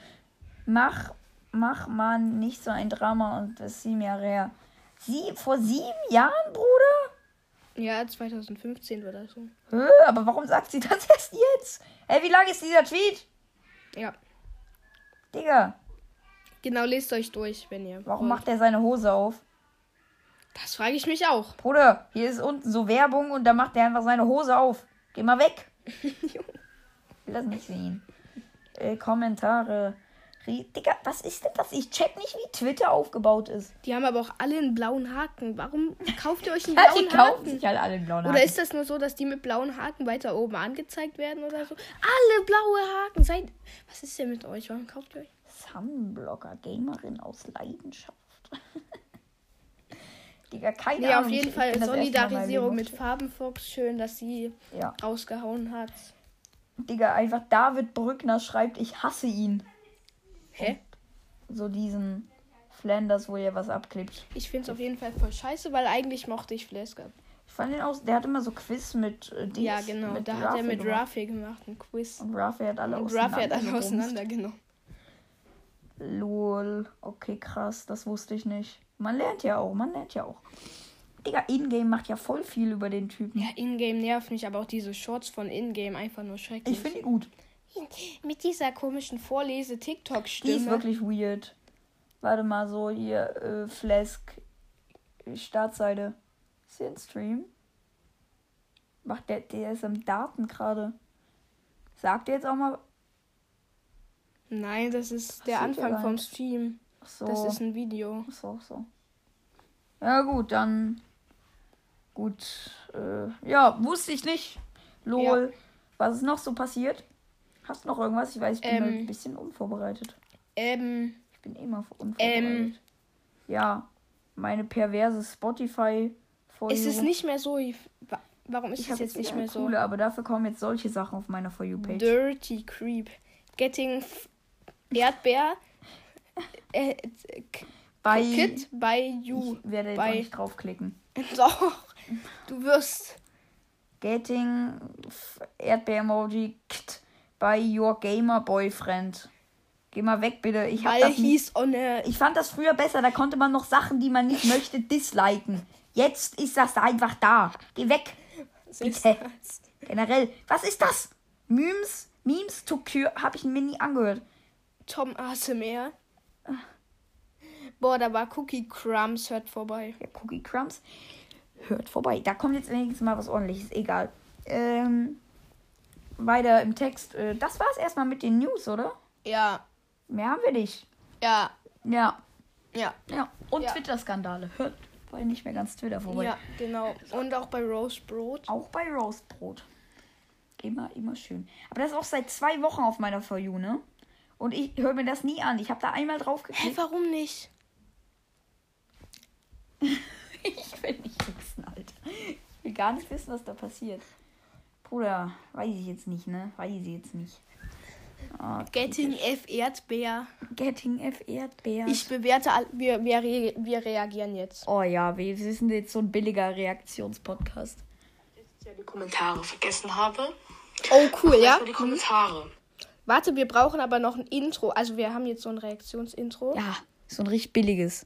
Mach, mach man nicht so ein Drama und das ist sieben Jahre her. Sie, vor sieben Jahren, Bruder? Ja, 2015 war das so. Hä, aber warum sagt sie das erst jetzt? Ey, wie lang ist dieser Tweet? Ja. Digga, Genau, lest euch durch, wenn ihr. warum wollt. macht er seine Hose auf? Das frage ich mich auch. Bruder, hier ist unten so Werbung und da macht er einfach seine Hose auf. Geh mal weg. Ich will das nicht sehen. Äh, Kommentare. Digga, was ist denn das? Ich check nicht, wie Twitter aufgebaut ist. Die haben aber auch alle einen blauen Haken. Warum kauft ihr euch einen die blauen kaufen Haken? sich halt alle einen blauen Oder Haken. ist das nur so, dass die mit blauen Haken weiter oben angezeigt werden oder so? Alle blaue Haken. Seid. Was ist denn mit euch? Warum kauft ihr euch? Sunblocker, Gamerin aus Leidenschaft. Digga, keine Nee, Ahnung. auf jeden Fall Solidarisierung mit Farbenfuchs. Schön, dass sie Ja. rausgehauen hat. Digga, einfach David Brückner schreibt, ich hasse ihn. Hä? So diesen Flanders, wo er was abklebt. Ich finde es auf jeden Fall voll scheiße, weil eigentlich mochte ich Flasker. Ich fand ihn aus, der hat immer so Quiz mit äh, Dings, Ja, genau. da hat er mit. Rafi gemacht, ein Quiz. Und Rafi hat alle Und Rafi hat alle auseinandergebumst. auseinandergenommen. Lol. Okay, krass, das wusste ich nicht. Man lernt ja auch, man lernt ja auch. Digga, Ingame macht ja voll viel über den Typen. Ja, Ingame nervt mich, aber auch diese Shorts von Ingame einfach nur schrecklich. ich finde ihn gut. Mit dieser komischen Die ist Vorlese-TikTok-Stimme. wirklich weird. Warte mal, so hier, äh, Flask, Startseite. Ist hier ein Stream? Macht der, der ist am Daten gerade. Sagt er jetzt auch mal. Nein, das ist der sieht er Anfang vom. Stream. Ach so. Das ist ein Video. Ach so, ach so. Ja, gut, dann. Gut. Äh, ja, wusste ich nicht. Lol. Was ist noch so passiert? Hast du noch irgendwas? Ich weiß, ich bin Ähm. ein bisschen unvorbereitet. Ähm, Ich bin immer unvorbereitet. Ähm. Ja, meine perverse spotify es You. ist nicht mehr so. Warum ist ich es jetzt nicht mehr so? coole, aber dafür kommen jetzt solche Sachen auf meiner For You Page. Dirty Creep. Getting Erdbeer. Äh, k- Bei Kit by you. ich werde jetzt bei- auch nicht draufklicken. Doch. Du wirst. Getting Erdbeer-Emoji kt by your gamer boyfriend. Geh mal weg, bitte. Ich hab Weil das hieß on Ich fand das früher besser, da konnte man noch Sachen, die man nicht möchte, disliken. Jetzt ist das einfach da. Geh weg. Was Bitte. Generell. Was ist das? Memes? Memes to cure? Hab ich mir nie angehört. Tom ASMR. Boah, da war Cookie Crumbs, hört vorbei. Ja, Cookie Crumbs. Hört vorbei. Da kommt jetzt wenigstens mal was ordentliches. Egal. Ähm, weiter im Text. Äh, das war's erstmal mit den News, oder? Ja, Mehr haben wir nicht. ja, Ja. ja. Ja. Und Ja. Twitter-Skandale. Hört vorbei nicht mehr ganz Twitter vorbei. Ja, genau. Und auch bei Roast Brot. Auch bei Roastbrot. Immer, immer schön. Aber das ist auch seit zwei Wochen auf meiner For You, ne? Und ich höre mir das nie an. Ich habe da einmal drauf Hä, geklickt. warum nicht? ich will nicht wissen, Alter. Ich will gar nicht wissen, was da passiert. Bruder, weiß ich jetzt nicht, ne? Weiß ich jetzt nicht. Ah, Getting F Erdbeer. Getting F Erdbeer. Ich bewerte, all, wir, wir, re, wir reagieren jetzt. oh ja, wir sind jetzt so ein billiger Reaktionspodcast. ja die Kommentare vergessen habe. Oh, cool, ja? Die Kommentare. Warte, wir brauchen aber noch ein Intro. Also wir haben jetzt so ein Reaktionsintro. Ja, so ein richtig billiges.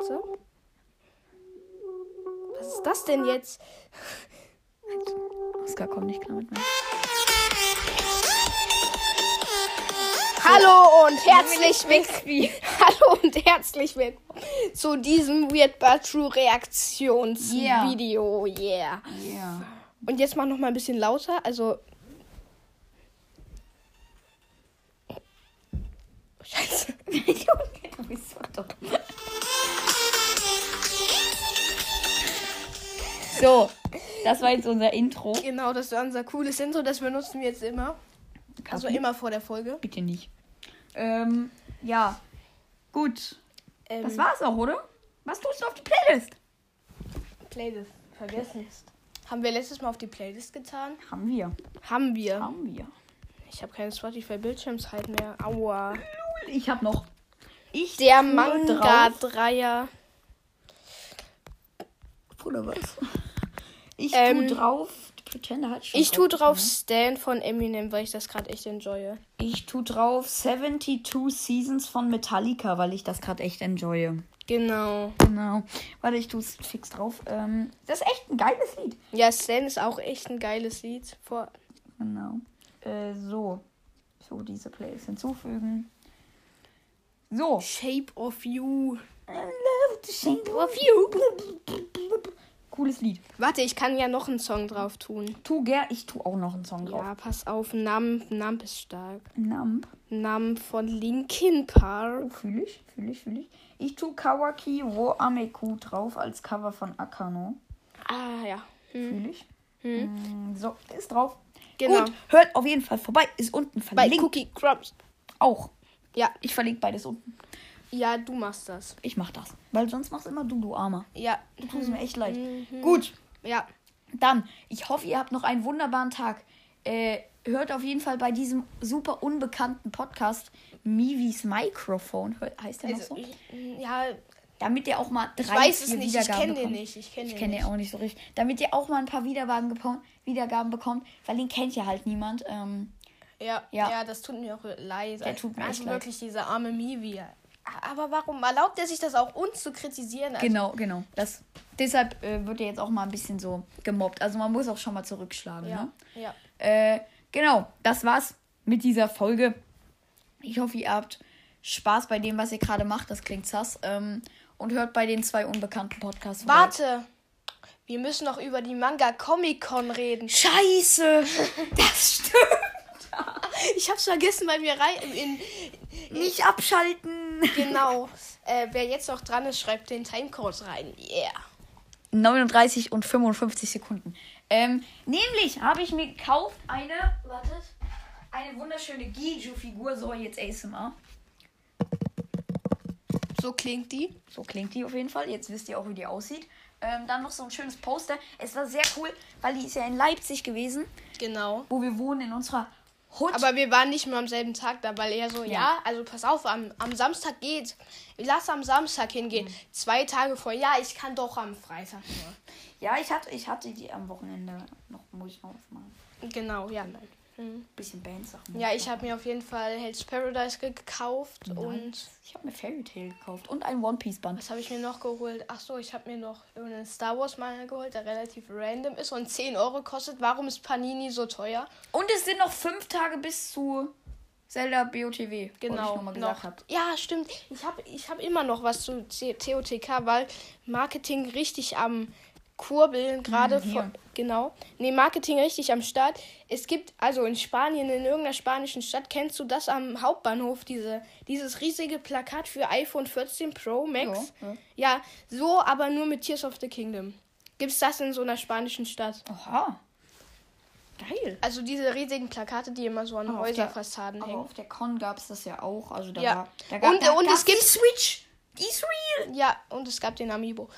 Warte. Was ist das denn jetzt? Oskar kommt nicht klar mit mir. Hallo und herzlich willkommen. Hallo und herzlich willkommen zu diesem Weird But True Reaktionsvideo. Yeah. Ja. Und jetzt mach noch mal ein bisschen lauter. Also. Scheiße. du bist so So, das war jetzt unser Intro. Genau, das war unser cooles Intro. Das benutzen wir jetzt immer. Also immer vor der Folge. Bitte nicht. Ähm, ja. Gut. Ähm, Das war's auch, oder? Was tust du auf die Playlist? Playlist. Vergessen. Haben wir letztes Mal auf die Playlist getan? Haben wir. Haben wir. Haben wir. Ich habe keine Spotify-Bildschirmzeit mehr. Aua. Ich hab noch. Ich Der Manga-Dreier. Oder was? Ich Ähm, tu drauf. Pretender hat schon Ich tue drauf ne? Stan von Eminem, weil ich das gerade echt enjoye. Ich tu drauf 72 Seasons von Metallica, weil ich das gerade echt enjoye. Genau. Genau. Warte, ich tu's fix drauf. Ähm, das ist echt ein geiles Lied. Ja, Stan ist auch echt ein geiles Lied. Vor Genau. Äh, so. So, diese Playlist hinzufügen. So. Shape of You. I love the shape of you. Cooles Lied. Warte, ich kann ja noch einen Song drauf tun. Tu ger, ich tu auch noch einen Song drauf. Ja, pass auf. Nump, Nump ist stark. Nump. Nump von Linkin Park. Fühle ich, fühle ich, fühle ich. Ich tu Kawaki wo Ameku drauf als Cover von Akano. Ah, ja. Hm. Fühle ich. Mm, So, ist drauf. Genau. Gut, hört auf jeden Fall vorbei. Ist unten Bei verlinkt. Cookie Crumbs. Auch. Ja, Ich verlinke beides unten. Ja, du machst das. Ich mach das. Weil sonst machst immer du, du Armer. Ja. Du tust mir echt leid. Mhm. Gut, Ja. dann. Ich hoffe, ihr habt noch einen wunderbaren Tag. Äh, hört auf jeden Fall bei diesem super unbekannten Podcast Mivis Mikrofon. Heißt der noch Also, so? ich, ja, Damit ihr auch mal drei, ich weiß es nicht. Ich Wiedergaben kenne den nicht. Ich kenne Ich den auch nicht so richtig. Damit ihr auch mal ein paar Wiedergaben, bekommt, Wiedergaben bekommt, weil den kennt ja halt niemand. Ähm, Ja, Ja. ja, das tut mir auch leid. Der tut mir also echt leid. wirklich dieser arme Mivi. Aber warum erlaubt er sich das auch uns zu kritisieren? Also, genau, genau. Das, deshalb äh, wird er jetzt auch mal ein bisschen so gemobbt. Also man muss auch schon mal zurückschlagen. Ja, Ne? ja. Äh, genau, das war's mit dieser Folge. Ich hoffe, ihr habt Spaß bei dem, was ihr gerade macht. Das klingt sass. Ähm, und hört bei den zwei unbekannten Podcasts. vorbei. Warte. Wir müssen noch über die Manga Comic Con reden. Scheiße! Das stimmt! Ich hab's vergessen, weil wir rein in, Nicht abschalten! genau. äh, wer jetzt noch dran ist, schreibt den Timecode rein. Yeah. 39 und 55 Sekunden. Ähm, nämlich habe ich mir gekauft eine, wartet, eine wunderschöne Giju-Figur. So, jetzt ASMR. So klingt die. So klingt die auf jeden Fall. Jetzt wisst ihr auch, wie die aussieht. Ähm, dann noch so ein schönes Poster. Es war sehr cool, weil die ist ja in Leipzig gewesen, Genau. wo wir wohnen, in unserer Hut. Aber wir waren nicht mehr am selben Tag da, weil er so, ja, Ja. also pass auf, am, am Samstag geht. Lass am Samstag hingehen. Mhm. Zwei Tage vor, ja, ich kann doch am Freitag nur. ja, ich hatte, ich hatte die am Wochenende noch, muss ich noch aufmachen. Genau, ja, nein. Hm. Bisschen Bandsachen. Ja, ich habe mir auf jeden Fall Hell's Paradise gekauft und Ich habe mir Fairy Tail gekauft und ein One Piece Band. was habe ich mir noch geholt? Ach so, ich habe mir noch irgendeinen Star Wars Manga geholt, der relativ random ist und 10 Euro kostet. Warum ist Panini so teuer? Und es sind noch fünf Tage bis zu Zelda BOTW. Genau. Ich noch noch. Ja, stimmt. Ich habe ich hab immer noch was zu TOTK, weil Marketing richtig am Kurbeln gerade hier. von. Genau. Nee, Marketing richtig am Start. Es gibt, also in Spanien, in irgendeiner spanischen Stadt, kennst du das am Hauptbahnhof, diese, dieses riesige Plakat für iPhone 14 Pro Max? Ja, ja. ja, so, aber nur mit Tears of the Kingdom. Gibt's das in so einer spanischen Stadt? Oha. Geil. Also diese riesigen Plakate, die immer so an Aber auf der- Häuserfassaden Aber hängen. auf der Con gab es das ja auch. Also da Ja. war. Da gab, Und- da und es gibt- Switch. Die ist real. Ja, und es gab den Amiibo.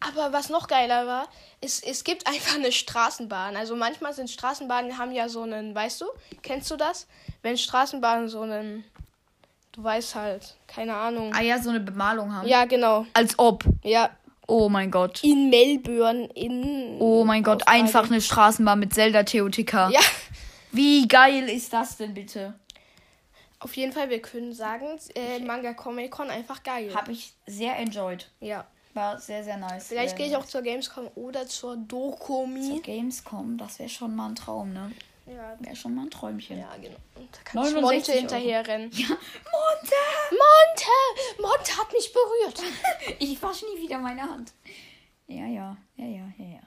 Aber was noch geiler war, ist, es gibt einfach eine Straßenbahn. Also manchmal sind Straßenbahnen, haben ja so einen, weißt du, kennst du das? Wenn Straßenbahnen so einen, du weißt halt, keine Ahnung. Ah ja, so eine Bemalung haben. Ja, genau. Als ob. Ja, Oh mein Gott. in Melbourne, in... Oh mein Gott, Australien. einfach eine Straßenbahn mit Zelda TOTK. Ja, Wie geil ist das denn bitte? auf jeden Fall, wir können sagen, äh, Manga Comic Con einfach geil. Hab ich sehr enjoyed. ja. War sehr, sehr nice. Vielleicht gehe ich auch zur Gamescom oder zur Zur Dokumi. Gamescom, das wäre schon mal ein Traum, ne? Ja, Wäre schon mal ein Träumchen. ja genau. Und da kann ich 69 Monte Euro. hinterher rennen. Ja, Monte! Monte! Monte hat mich berührt. Ich wasche nie wieder meine Hand. Ja, ja, ja, ja, ja, ja.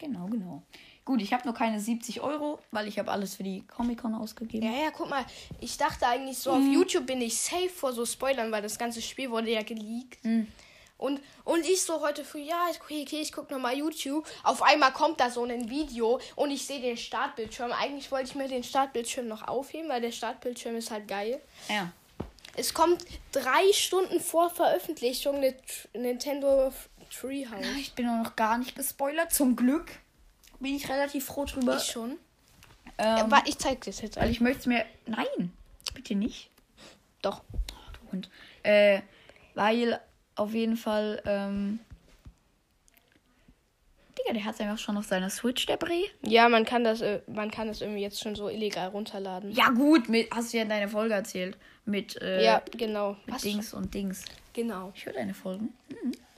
Genau, genau. Gut, ich habe nur keine 70 Euro, weil ich habe alles für die Comic-Con ausgegeben. Ja, ja, guck mal. Ich dachte eigentlich so, auf YouTube bin ich safe vor so Spoilern, weil das ganze Spiel wurde ja geleakt. Mhm. Und, und ich so heute früh, ja, okay, okay ich guck nochmal YouTube. Auf einmal kommt da so ein Video und ich sehe den Startbildschirm. Eigentlich wollte ich mir den Startbildschirm noch aufheben, weil der Startbildschirm ist halt geil. Ja. Es kommt drei Stunden vor Veröffentlichung eine Nintendo Treehouse. Ich bin auch noch gar nicht gespoilert. Zum Glück bin ich relativ froh drüber. Ich schon. ähm, Aber ich zeig das jetzt weil ich möchte es mir. Nein, bitte nicht. Doch. Du Hund. Äh, weil auf jeden Fall. Ähm, Digga, der hat einfach schon auf seiner Switch, der Bre. Ja, man kann das, äh, man kann das irgendwie jetzt schon so illegal runterladen. Ja, gut, mit, hast du ja in deiner Folge erzählt. Mit, äh, Ja, genau. mit Was? Dings und Dings. Genau. Ich höre deine Folgen.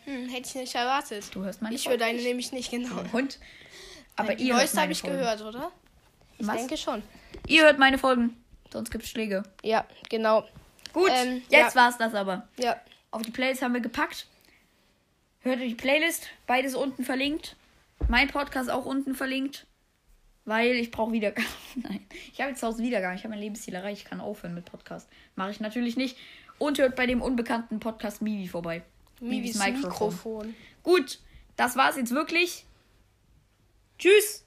Hm, hätte ich nicht erwartet. Du hörst meine Ich höre deine nämlich nicht genau. Hund. Aber die ihr meine habe ich Folgen. gehört, oder? Ich Was? denke schon. Ihr hört meine Folgen. Sonst gibt's Schläge. Ja, genau. Gut, Ähm, jetzt ja. war's das aber. Ja. Auf die Playlist haben wir gepackt. Hört euch die Playlist. Beides unten verlinkt. Mein Podcast auch unten verlinkt. Weil ich brauche Wiedergaben. Nein. Ich habe jetzt zu Hause Wiedergaben. Ich habe mein Lebensziel erreicht. Ich kann aufhören mit Podcast. Mache ich natürlich nicht. Und hört bei dem unbekannten Podcast Mivi vorbei. Mivis Mikrofon. Gut, das war's jetzt wirklich. Tschüss.